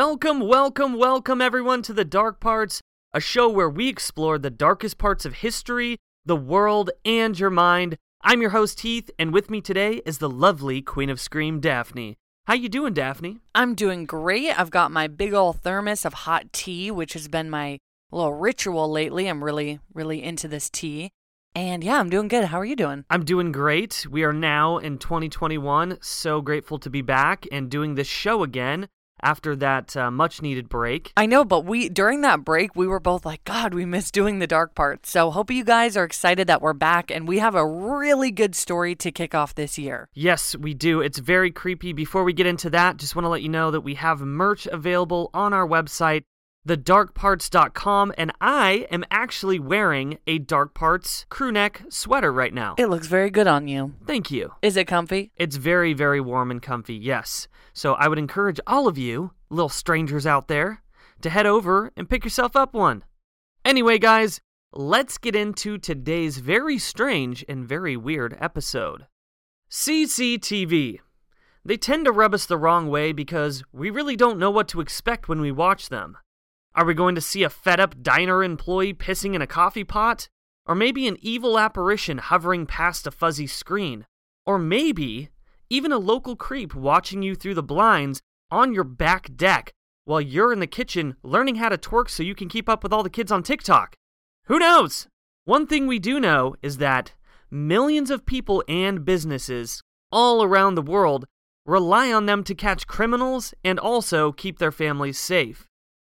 Welcome, welcome, welcome everyone to the Dark Parts, a show where we explore the darkest parts of history, the world, and your mind. I'm your host Heath, and with me today is the lovely Queen of Scream, Daphne. How you doing, Daphne? I'm doing great. I've got my big old thermos of hot tea, which has been my little ritual lately. I'm really, really into this tea. And yeah, I'm doing good. How are you doing? I'm doing great. We are now in 2021. So grateful to be back and doing this show again after that uh, much needed break. I know, but we during that break we were both like, God, we miss doing the dark parts. So hope you guys are excited that we're back and we have a really good story to kick off this year. Yes, we do. It's very creepy. Before we get into that, just want to let you know that we have merch available on our website thedarkparts.com, and I am actually wearing a Dark Parts crewneck sweater right now. It looks very good on you. Thank you. Is it comfy? It's very, very warm and comfy, yes. So I would encourage all of you, little strangers out there, to head over and pick yourself up one. Anyway, guys, let's get into today's very strange and very weird episode. CCTV. They tend to rub us the wrong way because we really don't know what to expect when we watch them. Are we going to see a fed up diner employee pissing in a coffee pot? Or maybe an evil apparition hovering past a fuzzy screen? Or maybe even a local creep watching you through the blinds on your back deck while you're in the kitchen learning how to twerk so you can keep up with all the kids on TikTok? Who knows? One thing we do know is that millions of people and businesses all around the world rely on them to catch criminals and also keep their families safe.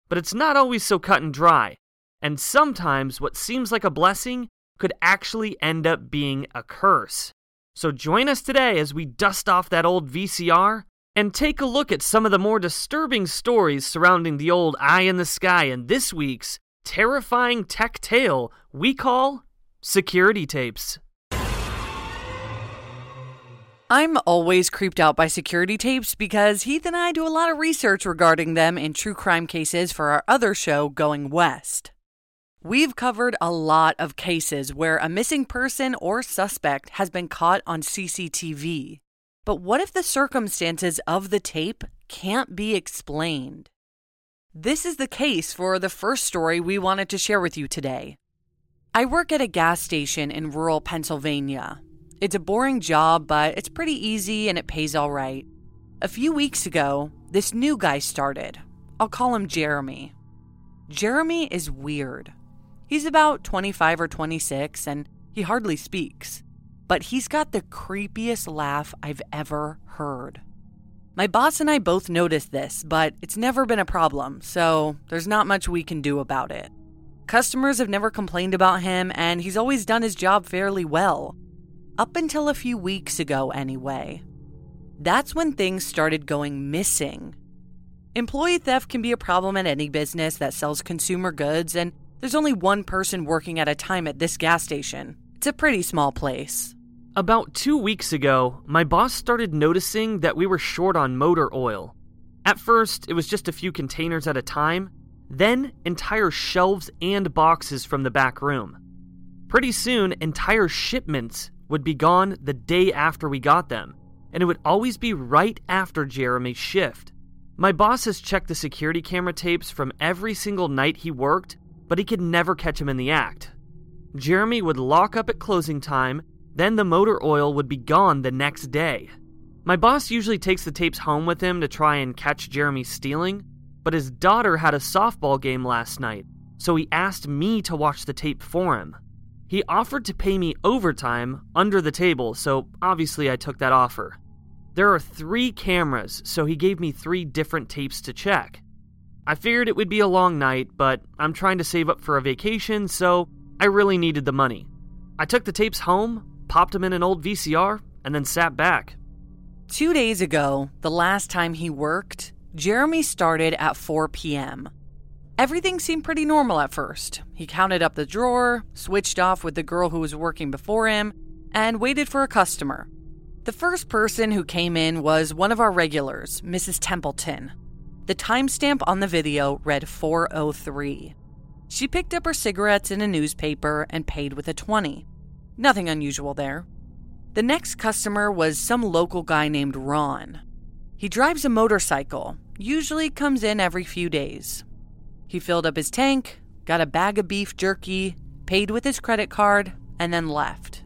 But it's not always so cut and dry, and sometimes what seems like a blessing could actually end up being a curse. So join us today as we dust off that old VCR and take a look at some of the more disturbing stories surrounding the old eye in the sky in this week's terrifying tech tale we call security tapes. I'm always creeped out by security tapes because Heath and I do a lot of research regarding them in true crime cases for our other show, Going West. We've covered a lot of cases where a missing person or suspect has been caught on CCTV. But what if the circumstances of the tape can't be explained? This is the case for the first story we wanted to share with you today. I work at a gas station in rural Pennsylvania, it's a boring job, but it's pretty easy and it pays all right. A few weeks ago, this new guy started. I'll call him Jeremy. Jeremy is weird. He's about 25 or 26 and he hardly speaks, but he's got the creepiest laugh I've ever heard. My boss and I both noticed this, but it's never been a problem, so there's not much we can do about it. Customers have never complained about him, and he's always done his job fairly well. Up until a few weeks ago, anyway. That's when things started going missing. Employee theft can be a problem at any business that sells consumer goods, and there's only one person working at a time at this gas station. It's a pretty small place. About two weeks ago, my boss started noticing that we were short on motor oil. At first, it was just a few containers at a time, then, entire shelves and boxes from the back room. Pretty soon, entire shipments would be gone the day after we got them, and it would always be right after Jeremy's shift. My boss has checked the security camera tapes from every single night he worked, but he could never catch him in the act. Jeremy would lock up at closing time, then the motor oil would be gone the next day. My boss usually takes the tapes home with him to try and catch Jeremy stealing, but his daughter had a softball game last night, so he asked me to watch the tape for him. He offered to pay me overtime under the table, so obviously I took that offer. There are three cameras, so he gave me three different tapes to check. I figured it would be a long night, but I'm trying to save up for a vacation, so I really needed the money. I took the tapes home, popped them in an old VCR, and then sat back. Two days ago, the last time he worked, Jeremy started at 4 p.m. Everything seemed pretty normal at first. He counted up the drawer, switched off with the girl who was working before him, and waited for a customer. The first person who came in was one of our regulars, Mrs. Templeton. The timestamp on the video read 403. She picked up her cigarettes in a newspaper and paid with a 20. Nothing unusual there. The next customer was some local guy named Ron. He drives a motorcycle usually comes in every few days. He filled up his tank, got a bag of beef jerky, paid with his credit card, and then left.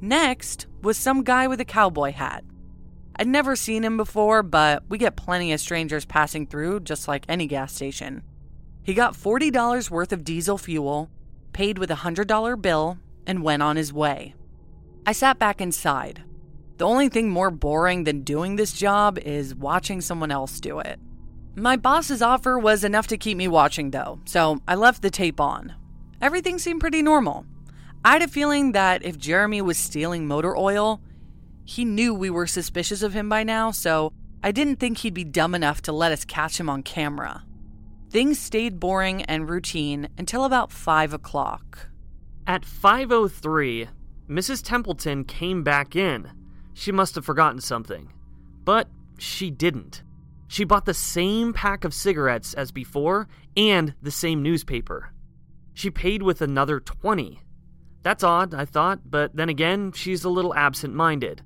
Next was some guy with a cowboy hat. I'd never seen him before, but we get plenty of strangers passing through, just like any gas station. He got $40 worth of diesel fuel, paid with a $100 bill, and went on his way. I sat back inside. The only thing more boring than doing this job is watching someone else do it. My boss's offer was enough to keep me watching, though, so I left the tape on. Everything seemed pretty normal. I had a feeling that if Jeremy was stealing motor oil, he knew we were suspicious of him by now, so I didn't think he'd be dumb enough to let us catch him on camera. Things stayed boring and routine until about 5 o'clock. At 5:03, Mrs. Templeton came back in. She must have forgotten something. But she didn't. She bought the same pack of cigarettes as before and the same newspaper. She paid with another 20. That's odd, I thought, but then again, she's a little absent minded.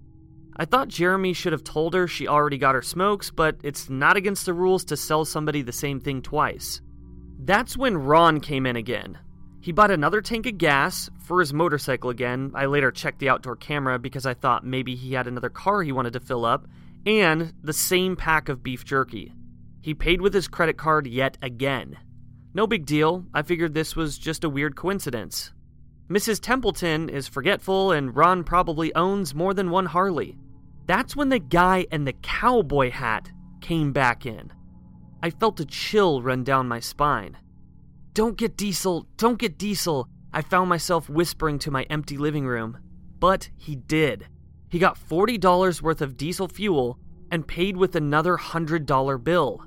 I thought Jeremy should have told her she already got her smokes, but it's not against the rules to sell somebody the same thing twice. That's when Ron came in again. He bought another tank of gas for his motorcycle again. I later checked the outdoor camera because I thought maybe he had another car he wanted to fill up, and the same pack of beef jerky. He paid with his credit card yet again. No big deal, I figured this was just a weird coincidence. Mrs. Templeton is forgetful, and Ron probably owns more than one Harley. That's when the guy in the cowboy hat came back in. I felt a chill run down my spine. Don't get diesel, don't get diesel, I found myself whispering to my empty living room. But he did. He got $40 worth of diesel fuel and paid with another $100 bill.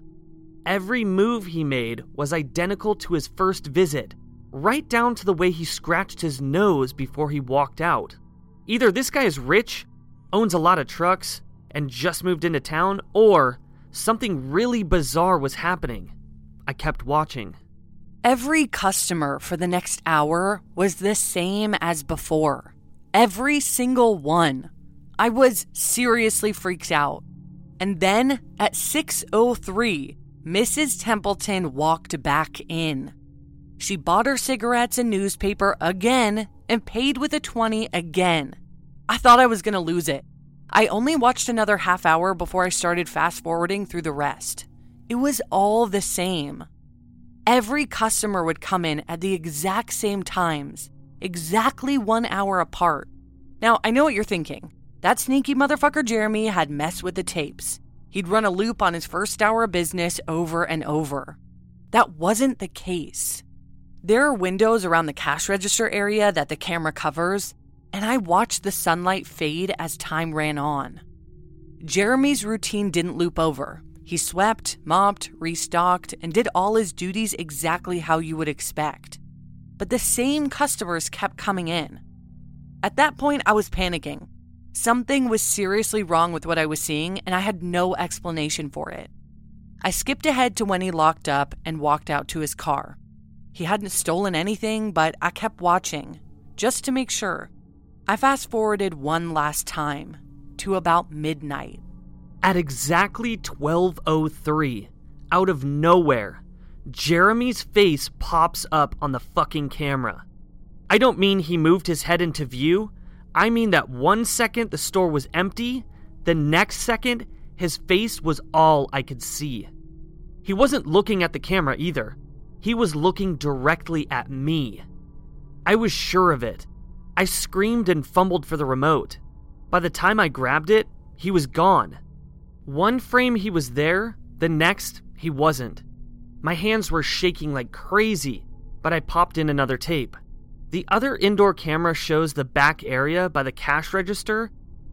Every move he made was identical to his first visit, right down to the way he scratched his nose before he walked out. Either this guy is rich owns a lot of trucks, and just moved into town, or something really bizarre was happening. I kept watching. Every customer for the next hour was the same as before. Every single one. I was seriously freaked out. And then at 6:03, Mrs. Templeton walked back in. She bought her cigarettes and newspaper again and paid with a 20 again. I thought I was going to lose it. I only watched another half hour before I started fast forwarding through the rest. It was all the same. Every customer would come in at the exact same times, exactly one hour apart. Now, I know what you're thinking. That sneaky motherfucker Jeremy had messed with the tapes. He'd run a loop on his first hour of business over and over. That wasn't the case. There are windows around the cash register area that the camera covers, and I watched the sunlight fade as time ran on. Jeremy's routine didn't loop over. He swept, mopped, restocked, and did all his duties exactly how you would expect. But the same customers kept coming in. At that point, I was panicking. Something was seriously wrong with what I was seeing, and I had no explanation for it. I skipped ahead to when he locked up and walked out to his car. He hadn't stolen anything, but I kept watching, just to make sure. I fast forwarded one last time to about midnight. At exactly 12:03, out of nowhere, Jeremy's face pops up on the fucking camera. I don't mean he moved his head into view. I mean that one second the store was empty, the next second his face was all I could see. He wasn't looking at the camera either. He was looking directly at me. I was sure of it. I screamed and fumbled for the remote. By the time I grabbed it, he was gone. One frame he was there, the next he wasn't. My hands were shaking like crazy, but I popped in another tape. The other indoor camera shows the back area by the cash register,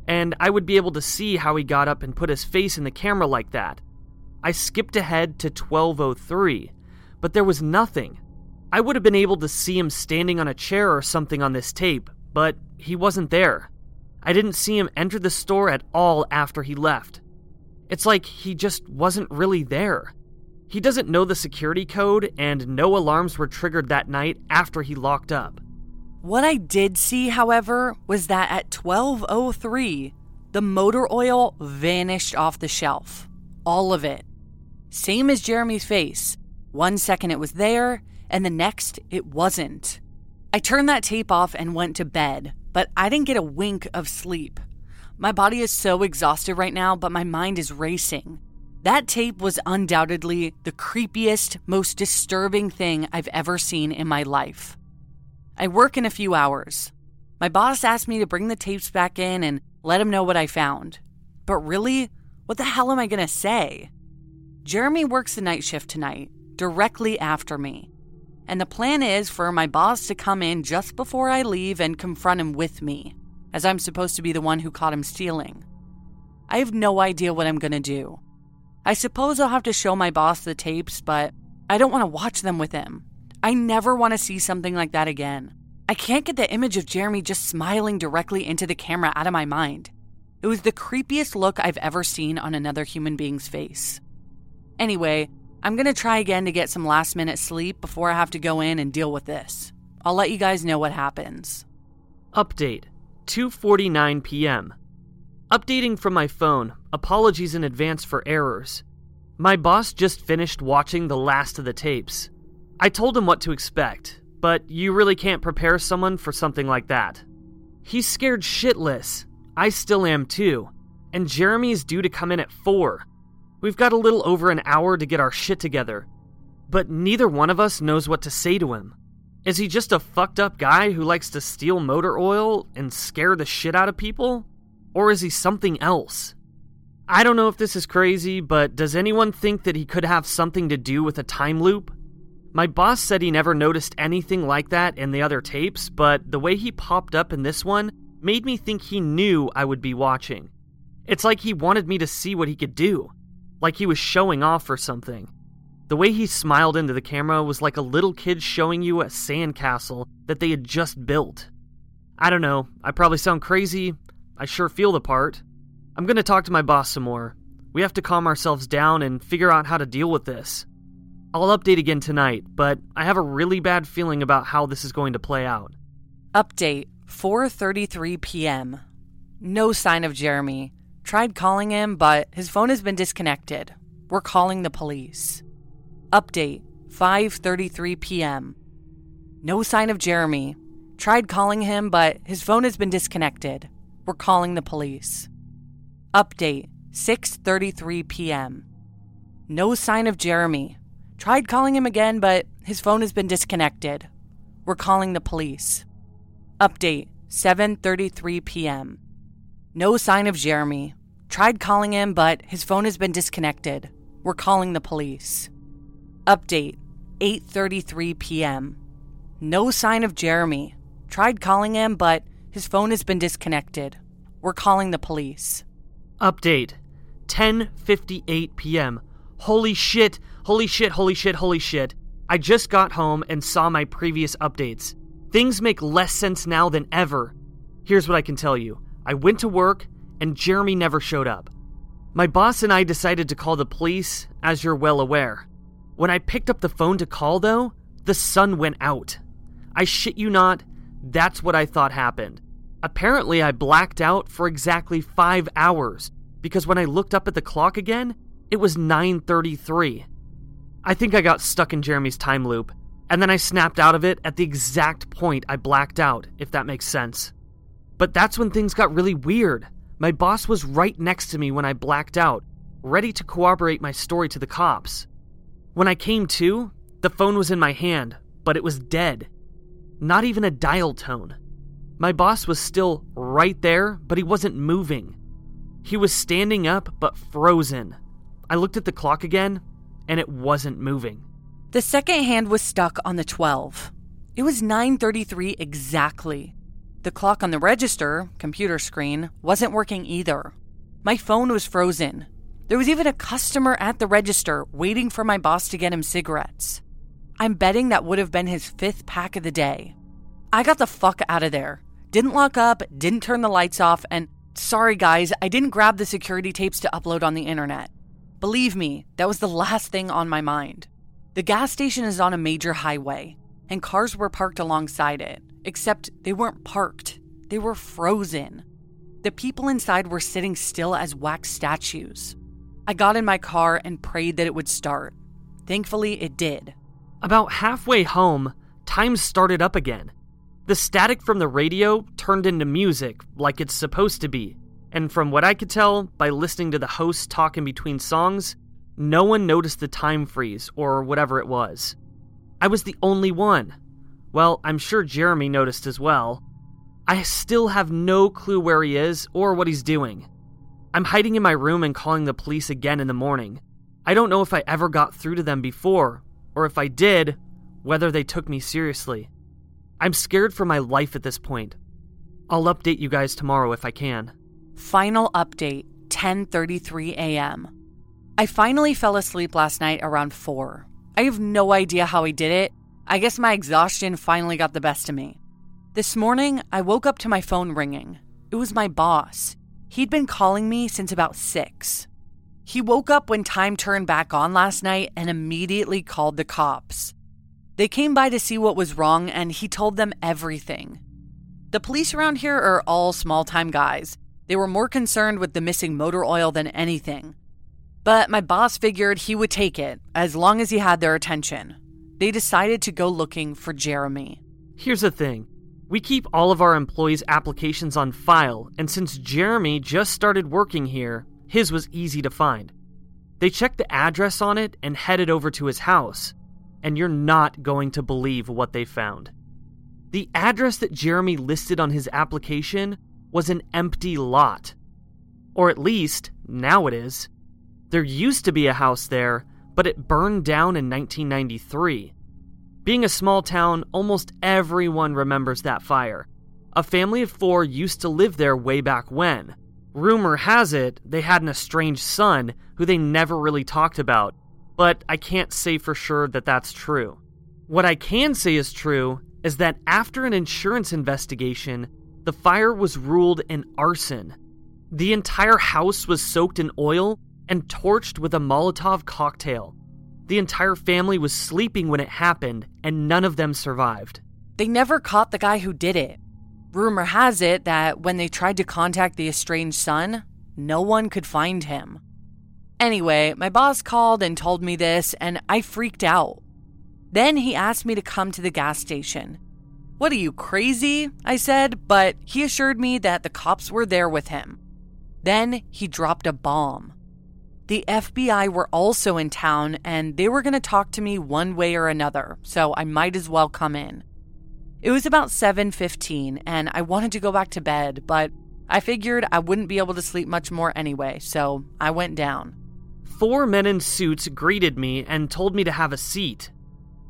and I would be able to see how he got up and put his face in the camera like that. I skipped ahead to 1203, but there was nothing. I would have been able to see him standing on a chair or something on this tape, but he wasn't there. I didn't see him enter the store at all after he left. It's like he just wasn't really there. He doesn't know the security code, and no alarms were triggered that night after he locked up. What I did see, however, was that at 12:03, the motor oil vanished off the shelf. All of it. Same as Jeremy's face. One second it was there, and the next it wasn't. I turned that tape off and went to bed, but I didn't get a wink of sleep. My body is so exhausted right now, but my mind is racing. That tape was undoubtedly the creepiest, most disturbing thing I've ever seen in my life. I work in a few hours. My boss asked me to bring the tapes back in and let him know what I found. But really, what the hell am I going to say? Jeremy works the night shift tonight, directly after me. And the plan is for my boss to come in just before I leave and confront him with me, as I'm supposed to be the one who caught him stealing. I have no idea what I'm going to do. I suppose I'll have to show my boss the tapes, but I don't want to watch them with him. I never want to see something like that again. I can't get the image of Jeremy just smiling directly into the camera out of my mind. It was the creepiest look I've ever seen on another human being's face. Anyway, I'm gonna try again to get some last minute sleep before I have to go in and deal with this. I'll let you guys know what happens. Update 2:49 p.m. Updating from my phone. Apologies in advance for errors. My boss just finished watching the last of the tapes. I told him what to expect, but you really can't prepare someone for something like that. He's scared shitless. I still am too. And Jeremy is due to come in at 4. We've got a little over an hour to get our shit together. But neither one of us knows what to say to him. Is he just a fucked up guy who likes to steal motor oil and scare the shit out of people? Or is he something else? I don't know if this is crazy, but does anyone think that he could have something to do with a time loop? My boss said he never noticed anything like that in the other tapes, but the way he popped up in this one made me think he knew I would be watching. It's like he wanted me to see what he could do, like he was showing off or something. The way he smiled into the camera was like a little kid showing you a sandcastle that they had just built. I don't know, I probably sound crazy. I sure feel the part. I'm gonna talk to my boss some more. We have to calm ourselves down and figure out how to deal with this. I'll update again tonight, but I have a really bad feeling about how this is going to play out. Update 4:33 p.m. No sign of Jeremy. Tried calling him, but his phone has been disconnected. We're calling the police. Update 5:33 p.m. No sign of Jeremy. Tried calling him, but his phone has been disconnected. We're calling the police. Update 6:33 p.m. No sign of Jeremy. Tried calling him again, but his phone has been disconnected. We're calling the police. Update 7:33 p.m. No sign of Jeremy. Tried calling him, but his phone has been disconnected. We're calling the police. Update 8:33 p.m. No sign of Jeremy. Tried calling him, but his phone has been disconnected. We're calling the police. Update 10:58 p.m. Holy shit, holy shit, holy shit, holy shit. I just got home and saw my previous updates. Things make less sense now than ever. Here's what I can tell you I went to work, and Jeremy never showed up. My boss and I decided to call the police, as you're well aware. When I picked up the phone to call, though, the sun went out. I shit you not, that's what I thought happened. Apparently, I blacked out for exactly five hours, because when I looked up at the clock again, it was 9:33. I think I got stuck in Jeremy's time loop, and then I snapped out of it at the exact point I blacked out, if that makes sense. But that's when things got really weird. My boss was right next to me when I blacked out, ready to corroborate my story to the cops. When I came to, the phone was in my hand, but it was dead. Not even a dial tone. My boss was still right there, but he wasn't moving. He was standing up, but frozen. I looked at the clock again, and it wasn't moving. The second hand was stuck on the 12. It was 9:33 exactly. The clock on the register, computer screen, wasn't working either. My phone was frozen. There was even a customer at the register waiting for my boss to get him cigarettes. I'm betting that would have been his fifth pack of the day. I got the fuck out of there. Didn't lock up, didn't turn the lights off, and sorry guys, I didn't grab the security tapes to upload on the internet. Believe me, that was the last thing on my mind. The gas station is on a major highway, and cars were parked alongside it, except they weren't parked, they were frozen. The people inside were sitting still as wax statues. I got in my car and prayed that it would start. Thankfully, it did. About halfway home, time started up again. The static from the radio turned into music, like it's supposed to be, and from what I could tell by listening to the host talk in between songs, no one noticed the time freeze or whatever it was. I was the only one. Well, I'm sure Jeremy noticed as well. I still have no clue where he is or what he's doing. I'm hiding in my room and calling the police again in the morning. I don't know if I ever got through to them before, or if I did, whether they took me seriously. I'm scared for my life at this point. I'll update you guys tomorrow if I can. Final update 10:33 a.m. I finally fell asleep last night around 4. I have no idea how I did it. I guess my exhaustion finally got the best of me. This morning, I woke up to my phone ringing. It was my boss. He'd been calling me since about 6. He woke up when time turned back on last night and immediately called the cops. They came by to see what was wrong and he told them everything. The police around here are all small time guys. They were more concerned with the missing motor oil than anything. But my boss figured he would take it as long as he had their attention. They decided to go looking for Jeremy. Here's the thing we keep all of our employees' applications on file, and since Jeremy just started working here, his was easy to find. They checked the address on it and headed over to his house, and you're not going to believe what they found. The address that Jeremy listed on his application was an empty lot. Or at least, now it is. There used to be a house there, but it burned down in 1993. Being a small town, almost everyone remembers that fire. A family of four used to live there way back when. Rumor has it they had an estranged son who they never really talked about, but I can't say for sure that that's true. What I can say is true is that after an insurance investigation, the fire was ruled an arson. The entire house was soaked in oil and torched with a Molotov cocktail. The entire family was sleeping when it happened, and none of them survived. They never caught the guy who did it. Rumor has it that when they tried to contact the estranged son, no one could find him. Anyway, my boss called and told me this, and I freaked out. Then he asked me to come to the gas station. What are you, crazy? I said, but he assured me that the cops were there with him. Then he dropped a bomb. The FBI were also in town and they were going to talk to me one way or another, so I might as well come in. It was about 7:15 and I wanted to go back to bed, but I figured I wouldn't be able to sleep much more anyway, so I went down. Four men in suits greeted me and told me to have a seat.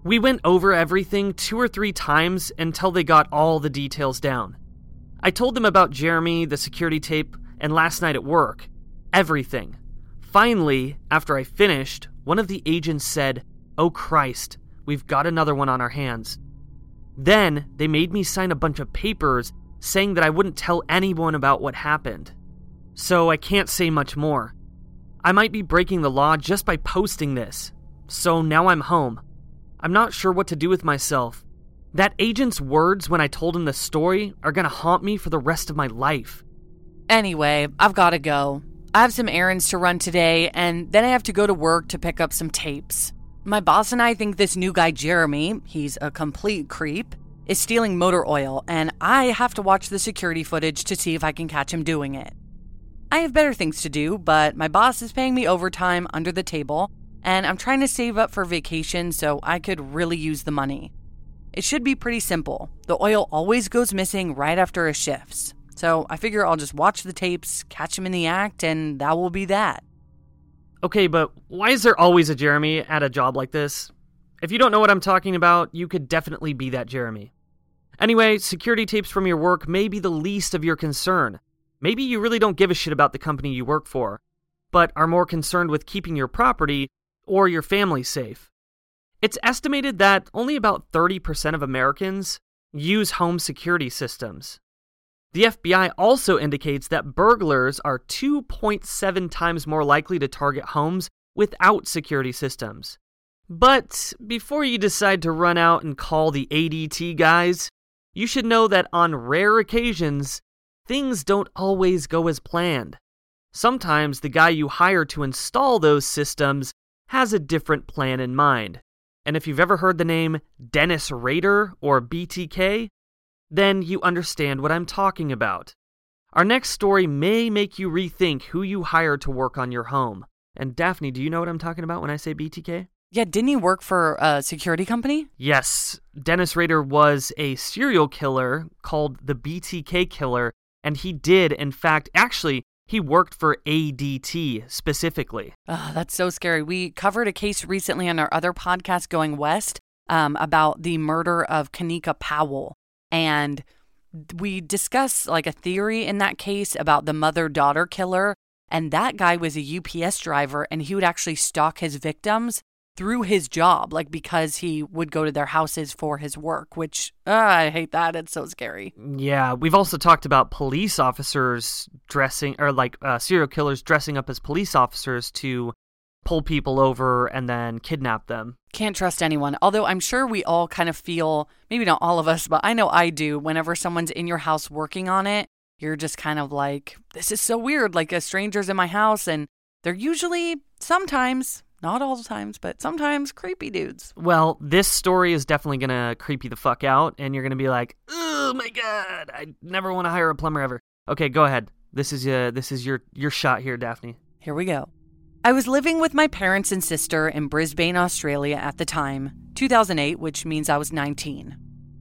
We went over everything two or three times until they got all the details down. I told them about Jeremy, the security tape, and last night at work. Everything. Finally, after I finished, one of the agents said, Oh Christ, we've got another one on our hands. Then they made me sign a bunch of papers saying that I wouldn't tell anyone about what happened. So I can't say much more. I might be breaking the law just by posting this. So now I'm home. I'm not sure what to do with myself. That agent's words when I told him the story are gonna haunt me for the rest of my life. Anyway, I've gotta go. I have some errands to run today, and then I have to go to work to pick up some tapes. My boss and I think this new guy, Jeremy, he's a complete creep, is stealing motor oil, and I have to watch the security footage to see if I can catch him doing it. I have better things to do, but my boss is paying me overtime under the table, and I'm trying to save up for vacation so I could really use the money. It should be pretty simple. The oil always goes missing right after a shifts. So I figure I'll just watch the tapes, catch him in the act, and that will be that. Okay, but why is there always a Jeremy at a job like this? If you don't know what I'm talking about, you could definitely be that Jeremy. Anyway, security tapes from your work may be the least of your concern. Maybe you really don't give a shit about the company you work for, but are more concerned with keeping your property or your family safe. It's estimated that only about 30% of Americans use home security systems. The FBI also indicates that burglars are 2.7 times more likely to target homes without security systems. But before you decide to run out and call the ADT guys, you should know that on rare occasions, things don't always go as planned. Sometimes the guy you hire to install those systems has a different plan in mind. And if you've ever heard the name Dennis Rader or BTK, then you understand what I'm talking about. Our next story may make you rethink who you hire to work on your home. And Daphne, do you know what I'm talking about when I say BTK? Yeah, didn't he work for a security company? Yes, Dennis Rader was a serial killer called the BTK Killer, and he did, in fact, actually, he worked for ADT specifically. Oh, that's so scary. We covered a case recently on our other podcast, Going West, um, about the murder of Kanika Powell. And we discussed like a theory in that case about the mother daughter killer. And that guy was a UPS driver and he would actually stalk his victims through his job, like because he would go to their houses for his work, which uh, I hate that. It's so scary. Yeah, we've also talked about police officers dressing, or like uh, serial killers dressing up as police officers to pull people over and then kidnap them. Can't trust anyone. Although I'm sure we all kind of feel, maybe not all of us, but I know I do, whenever someone's in your house working on it, you're just kind of like, this is so weird. Like a stranger's in my house, and they're usually, sometimes, not all the times, but sometimes creepy dudes. Well, this story is definitely going to creep you the fuck out, and you're going to be like, oh my god, I never want to hire a plumber ever. Okay, go ahead. This is, uh, this is your, your shot here, Daphne. Here we go. I was living with my parents and sister in Brisbane, Australia at the time, 2008, which means I was 19.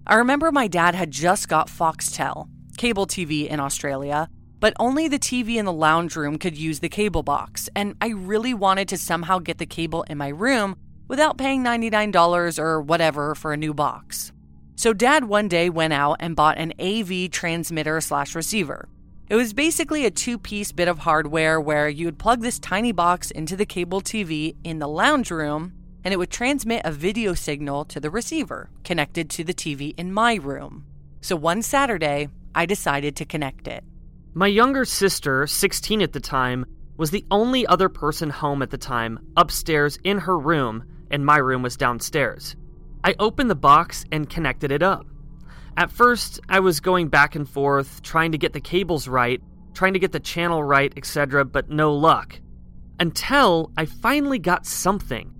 I remember my dad had just got Foxtel, cable TV in Australia, but only the TV in the lounge room could use the cable box, and I really wanted to somehow get the cable in my room without paying $99 or whatever for a new box. So dad one day went out and bought an AV transmitter slash receiver. It was basically a two piece bit of hardware where you would plug this tiny box into the cable TV in the lounge room and it would transmit a video signal to the receiver connected to the TV in my room. So one Saturday, I decided to connect it. My younger sister, 16 at the time, was the only other person home at the time, upstairs in her room, and my room was downstairs. I opened the box and connected it up. At first, I was going back and forth, trying to get the cables right, trying to get the channel right, etc., but no luck. Until I finally got something.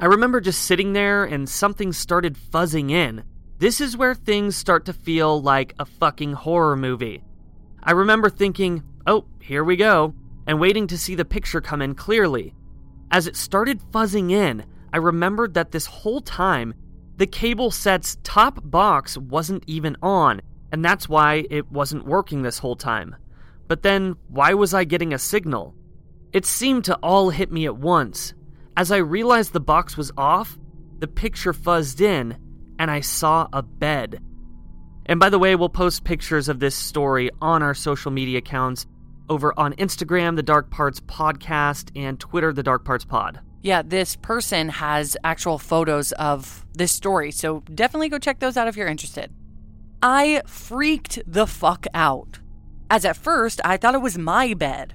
I remember just sitting there and something started fuzzing in. This is where things start to feel like a fucking horror movie. I remember thinking, oh, here we go, and waiting to see the picture come in clearly. As it started fuzzing in, I remembered that this whole time, the cable set's top box wasn't even on, and that's why it wasn't working this whole time. But then, why was I getting a signal? It seemed to all hit me at once. As I realized the box was off, the picture fuzzed in, and I saw a bed. And by the way, we'll post pictures of this story on our social media accounts over on Instagram, the Dark Parts Podcast, and Twitter, the Dark Parts Pod. Yeah, this person has actual photos of this story, so definitely go check those out if you're interested. I freaked the fuck out. As at first, I thought it was my bed.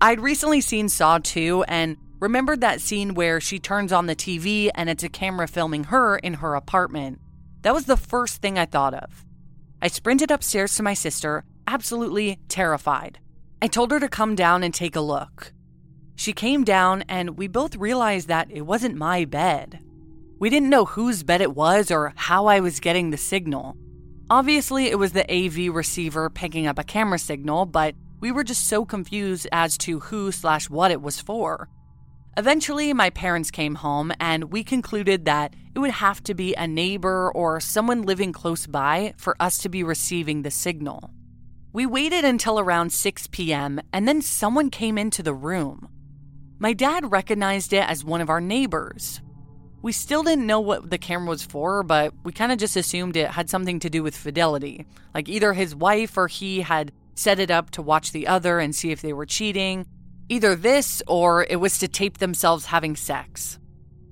I'd recently seen Saw 2 and remembered that scene where she turns on the TV and it's a camera filming her in her apartment. That was the first thing I thought of. I sprinted upstairs to my sister, absolutely terrified. I told her to come down and take a look. She came down, and we both realized that it wasn't my bed. We didn't know whose bed it was or how I was getting the signal. Obviously, it was the AV receiver picking up a camera signal, but we were just so confused as to who slash what it was for. Eventually, my parents came home, and we concluded that it would have to be a neighbor or someone living close by for us to be receiving the signal. We waited until around 6 p.m., and then someone came into the room. My dad recognized it as one of our neighbors. We still didn't know what the camera was for, but we kind of just assumed it had something to do with fidelity. Like either his wife or he had set it up to watch the other and see if they were cheating, Either this or it was to tape themselves having sex.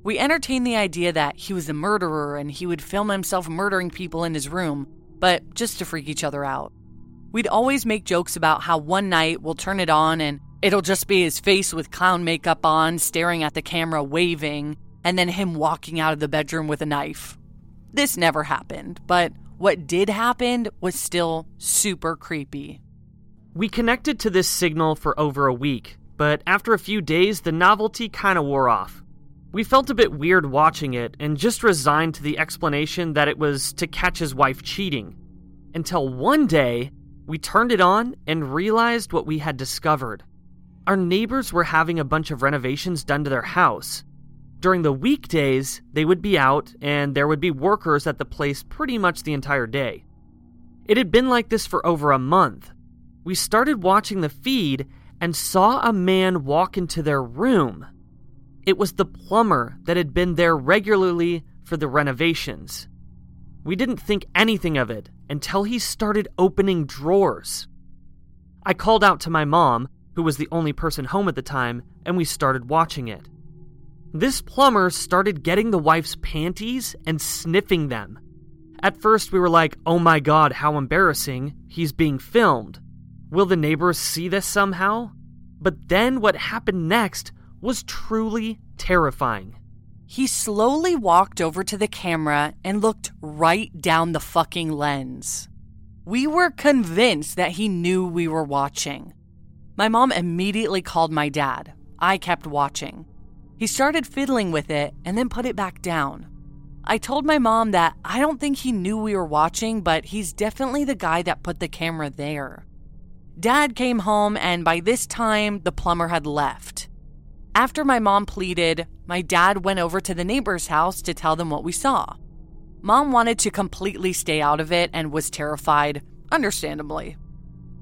We entertained the idea that he was a murderer and he would film himself murdering people in his room, but just to freak each other out. We'd always make jokes about how one night we'll turn it on and it'll just be his face with clown makeup on, staring at the camera, waving, and then him walking out of the bedroom with a knife. This never happened, but what did happen was still super creepy. We connected to this signal for over a week, but after a few days, the novelty kind of wore off. We felt a bit weird watching it and just resigned to the explanation that it was to catch his wife cheating. Until one day, we turned it on and realized what we had discovered. Our neighbors were having a bunch of renovations done to their house. During the weekdays, they would be out and there would be workers at the place pretty much the entire day. It had been like this for over a month. We started watching the feed and saw a man walk into their room. It was the plumber that had been there regularly for the renovations. We didn't think anything of it until he started opening drawers. I called out to my mom, who was the only person home at the time, and we started watching it. This plumber started getting the wife's panties and sniffing them. At first, we were like, oh my god, how embarrassing. He's being filmed. Will the neighbors see this somehow? But then what happened next was truly terrifying. He slowly walked over to the camera and looked right down the fucking lens. We were convinced that he knew we were watching. My mom immediately called my dad. I kept watching. He started fiddling with it and then put it back down. I told my mom that I don't think he knew we were watching, but he's definitely the guy that put the camera there. Dad came home, and by this time, the plumber had left. After my mom pleaded, my dad went over to the neighbor's house to tell them what we saw. Mom wanted to completely stay out of it and was terrified, understandably.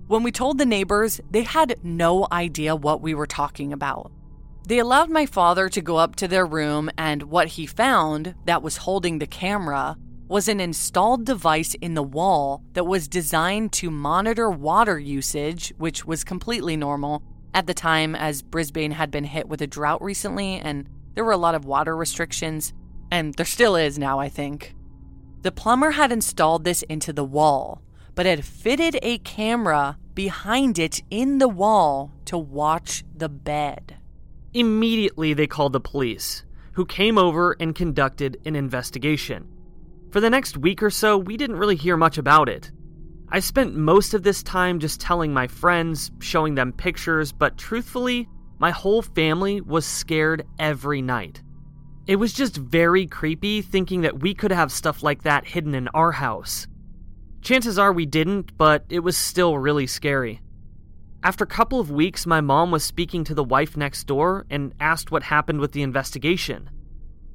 When we told the neighbors, they had no idea what we were talking about. They allowed my father to go up to their room, and what he found that was holding the camera was an installed device in the wall that was designed to monitor water usage, which was completely normal at the time, as Brisbane had been hit with a drought recently and there were a lot of water restrictions, and there still is now, I think. The plumber had installed this into the wall, but had fitted a camera behind it in the wall to watch the bed. Immediately, they called the police, who came over and conducted an investigation. For the next week or so, we didn't really hear much about it. I spent most of this time just telling my friends, showing them pictures, but truthfully, my whole family was scared every night. It was just very creepy thinking that we could have stuff like that hidden in our house. Chances are we didn't, but it was still really scary. After a couple of weeks, my mom was speaking to the wife next door and asked what happened with the investigation.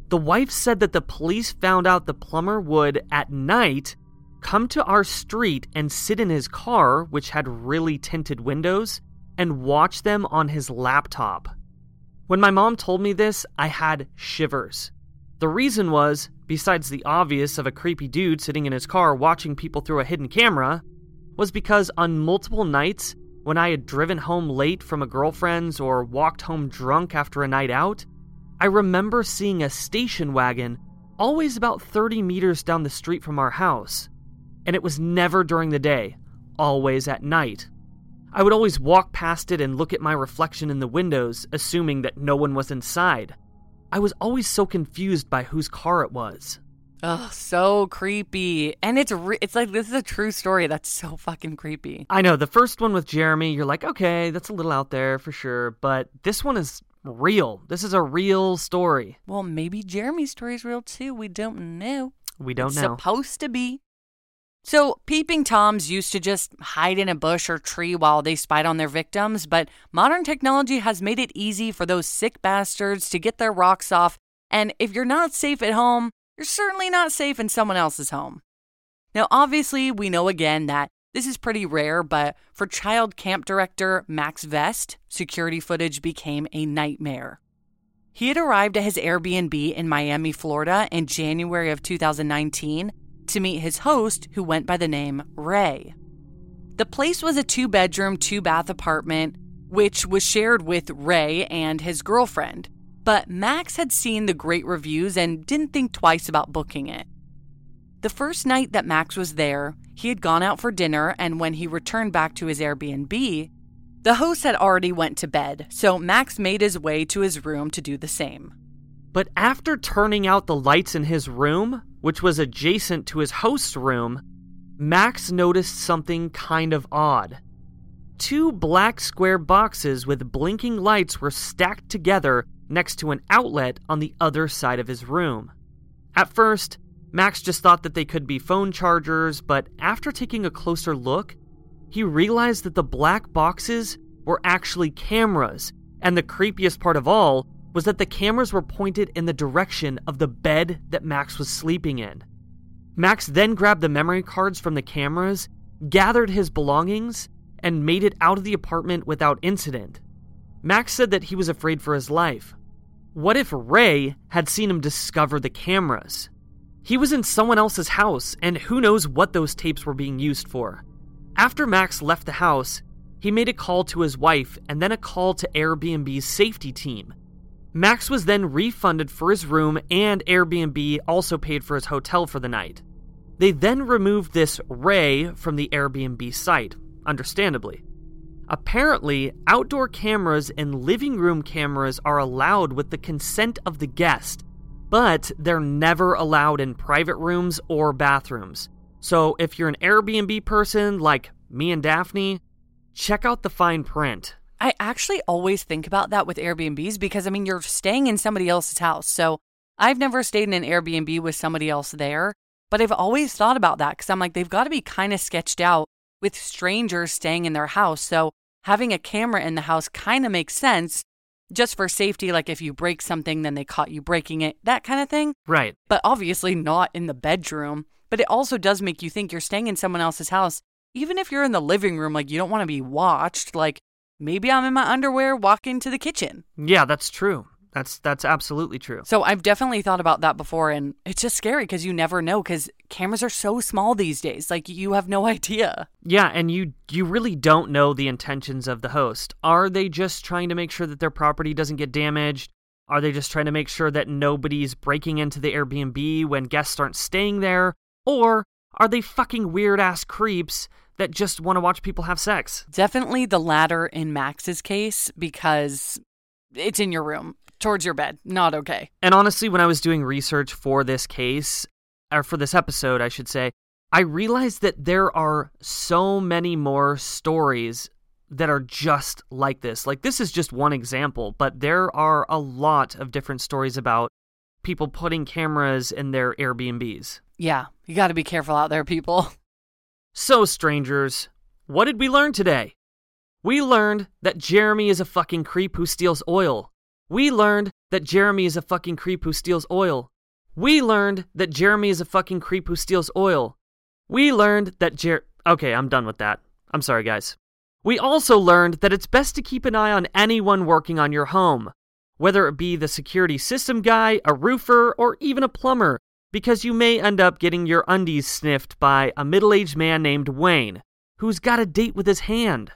The wife said that the police found out the plumber would, at night, come to our street and sit in his car, which had really tinted windows, and watch them on his laptop. When my mom told me this, I had shivers. The reason was, besides the obvious of a creepy dude sitting in his car watching people through a hidden camera, was because on multiple nights, when I had driven home late from a girlfriend's or walked home drunk after a night out, I remember seeing a station wagon always about 30 meters down the street from our house. And it was never during the day, always at night. I would always walk past it and look at my reflection in the windows, assuming that no one was inside. I was always so confused by whose car it was. Oh, so creepy. And it's re- it's like this is a true story. That's so fucking creepy. I know the first one with Jeremy, you're like, okay, that's a little out there for sure, but this one is real. This is a real story. Well, maybe Jeremy's story is real too. We don't know. We don't it's know. Supposed to be. So, peeping toms used to just hide in a bush or tree while they spied on their victims, but modern technology has made it easy for those sick bastards to get their rocks off. And if you're not safe at home, you're certainly not safe in someone else's home. Now, obviously, we know again that this is pretty rare, but for child camp director Max Vest, security footage became a nightmare. He had arrived at his Airbnb in Miami, Florida in January of 2019 to meet his host, who went by the name Ray. The place was a two bedroom, two bath apartment, which was shared with Ray and his girlfriend. But Max had seen the great reviews and didn't think twice about booking it. The first night that Max was there, he had gone out for dinner, and when he returned back to his Airbnb, the host had already went to bed, so Max made his way to his room to do the same. But after turning out the lights in his room, which was adjacent to his host's room, Max noticed something kind of odd. two black square boxes with blinking lights were stacked together next to an outlet on the other side of his room. At first, Max just thought that they could be phone chargers, but after taking a closer look, he realized that the black boxes were actually cameras, and the creepiest part of all was that the cameras were pointed in the direction of the bed that Max was sleeping in. Max then grabbed the memory cards from the cameras, gathered his belongings, and made it out of the apartment without incident. Max said that he was afraid for his life. What if Ray had seen him discover the cameras? He was in someone else's house, and who knows what those tapes were being used for. After Max left the house, he made a call to his wife and then a call to Airbnb's safety team. Max was then refunded for his room, and Airbnb also paid for his hotel for the night. They then removed this Ray from the Airbnb site, understandably. Apparently, outdoor cameras and living room cameras are allowed with the consent of the guest, but they're never allowed in private rooms or bathrooms. So if you're an Airbnb person like me and Daphne, check out the fine print. I actually always think about that with Airbnbs because I mean, you're staying in somebody else's house. So I've never stayed in an Airbnb with somebody else there, but I've always thought about that because I'm like, they've got to be kind of sketched out with strangers staying in their house. So having a camera in the house kind of makes sense just for safety. Like if you break something, then they caught you breaking it, that kind of thing. Right. But obviously not in the bedroom. But it also does make you think you're staying in someone else's house. Even if you're in the living room, like you don't want to be watched. Like maybe I'm in my underwear walking to the kitchen. Yeah, that's true. That's that's absolutely true. So I've definitely thought about that before and it's just scary because you never know cuz cameras are so small these days. Like you have no idea. Yeah, and you you really don't know the intentions of the host. Are they just trying to make sure that their property doesn't get damaged? Are they just trying to make sure that nobody's breaking into the Airbnb when guests aren't staying there? Or are they fucking weird ass creeps that just want to watch people have sex? Definitely the latter in Max's case because it's in your room towards your bed. Not okay. And honestly, when I was doing research for this case, or for this episode, I should say, I realized that there are so many more stories that are just like this. Like, this is just one example, but there are a lot of different stories about people putting cameras in their Airbnbs. Yeah, you got to be careful out there, people. So, strangers, what did we learn today? We learned that Jeremy is a fucking creep who steals oil. We learned that Jeremy is a fucking creep who steals oil. We learned that Jeremy is a fucking creep who steals oil. We learned that Jer. Okay, I'm done with that. I'm sorry, guys. We also learned that it's best to keep an eye on anyone working on your home, whether it be the security system guy, a roofer, or even a plumber, because you may end up getting your undies sniffed by a middle aged man named Wayne, who's got a date with his hand.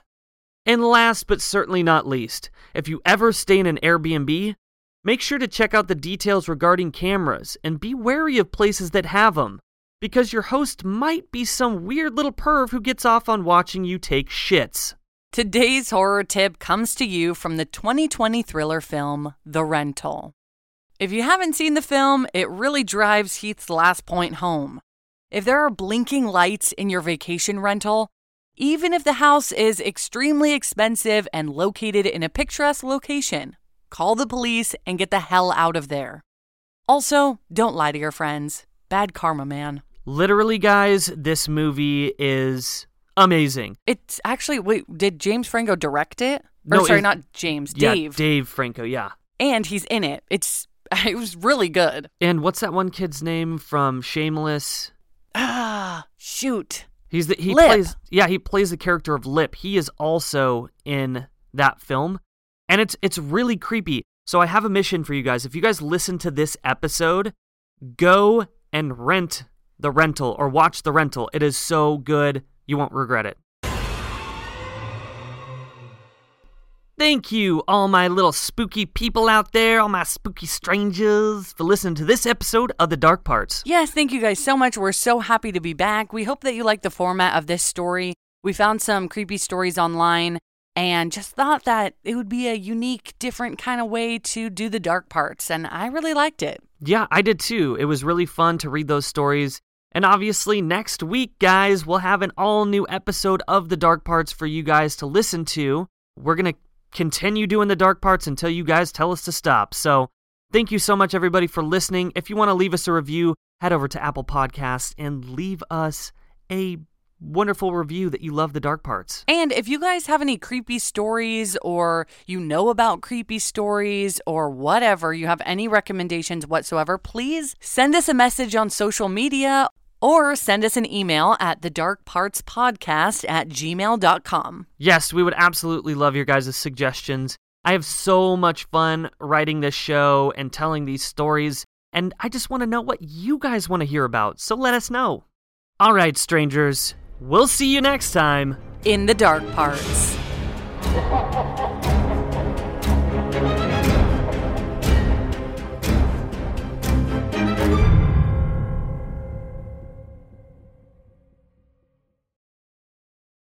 And last but certainly not least, if you ever stay in an Airbnb, make sure to check out the details regarding cameras and be wary of places that have them, because your host might be some weird little perv who gets off on watching you take shits. Today's horror tip comes to you from the 2020 thriller film The Rental. If you haven't seen the film, it really drives Heath's last point home. If there are blinking lights in your vacation rental, even if the house is extremely expensive and located in a picturesque location, call the police and get the hell out of there. Also, don't lie to your friends. Bad karma, man. Literally, guys, this movie is amazing. It's actually, wait, did James Franco direct it? Or No, sorry, it- not James, Yeah, Dave. Dave Franco, yeah. And he's in it. It's it was really good. And what's that one kid's name from Shameless? Ah, shoot. He's the he Lip. plays yeah, he plays the character of Lip. He is also in that film. And it's it's really creepy. So I have a mission for you guys. If you guys listen to this episode, go and rent the rental or watch the rental. It is so good. You won't regret it. Thank you, all my little spooky people out there, all my spooky strangers, for listening to this episode of The Dark Parts. Yes, thank you guys so much. We're so happy to be back. We hope that you like the format of this story. We found some creepy stories online and just thought that it would be a unique, different kind of way to do the dark parts. And I really liked it. Yeah, I did too. It was really fun to read those stories. And obviously, next week, guys, we'll have an all new episode of The Dark Parts for you guys to listen to. We're going to continue doing the dark parts until you guys tell us to stop. So, thank you so much, everybody, for listening. If you want to leave us a review, head over to Apple Podcasts and leave us a wonderful review that you love the dark parts. And if you guys have any creepy stories or you know about creepy stories or whatever, you have any recommendations whatsoever, please send us a message on social media or send us an email at thedarkpartspodcast at gmail.com. Yes, we would absolutely love your guys' suggestions. I have so much fun writing this show and telling these stories, and I just want to know what you guys want to hear about, so let us know. All right, strangers, we'll see you next time In the dark parts.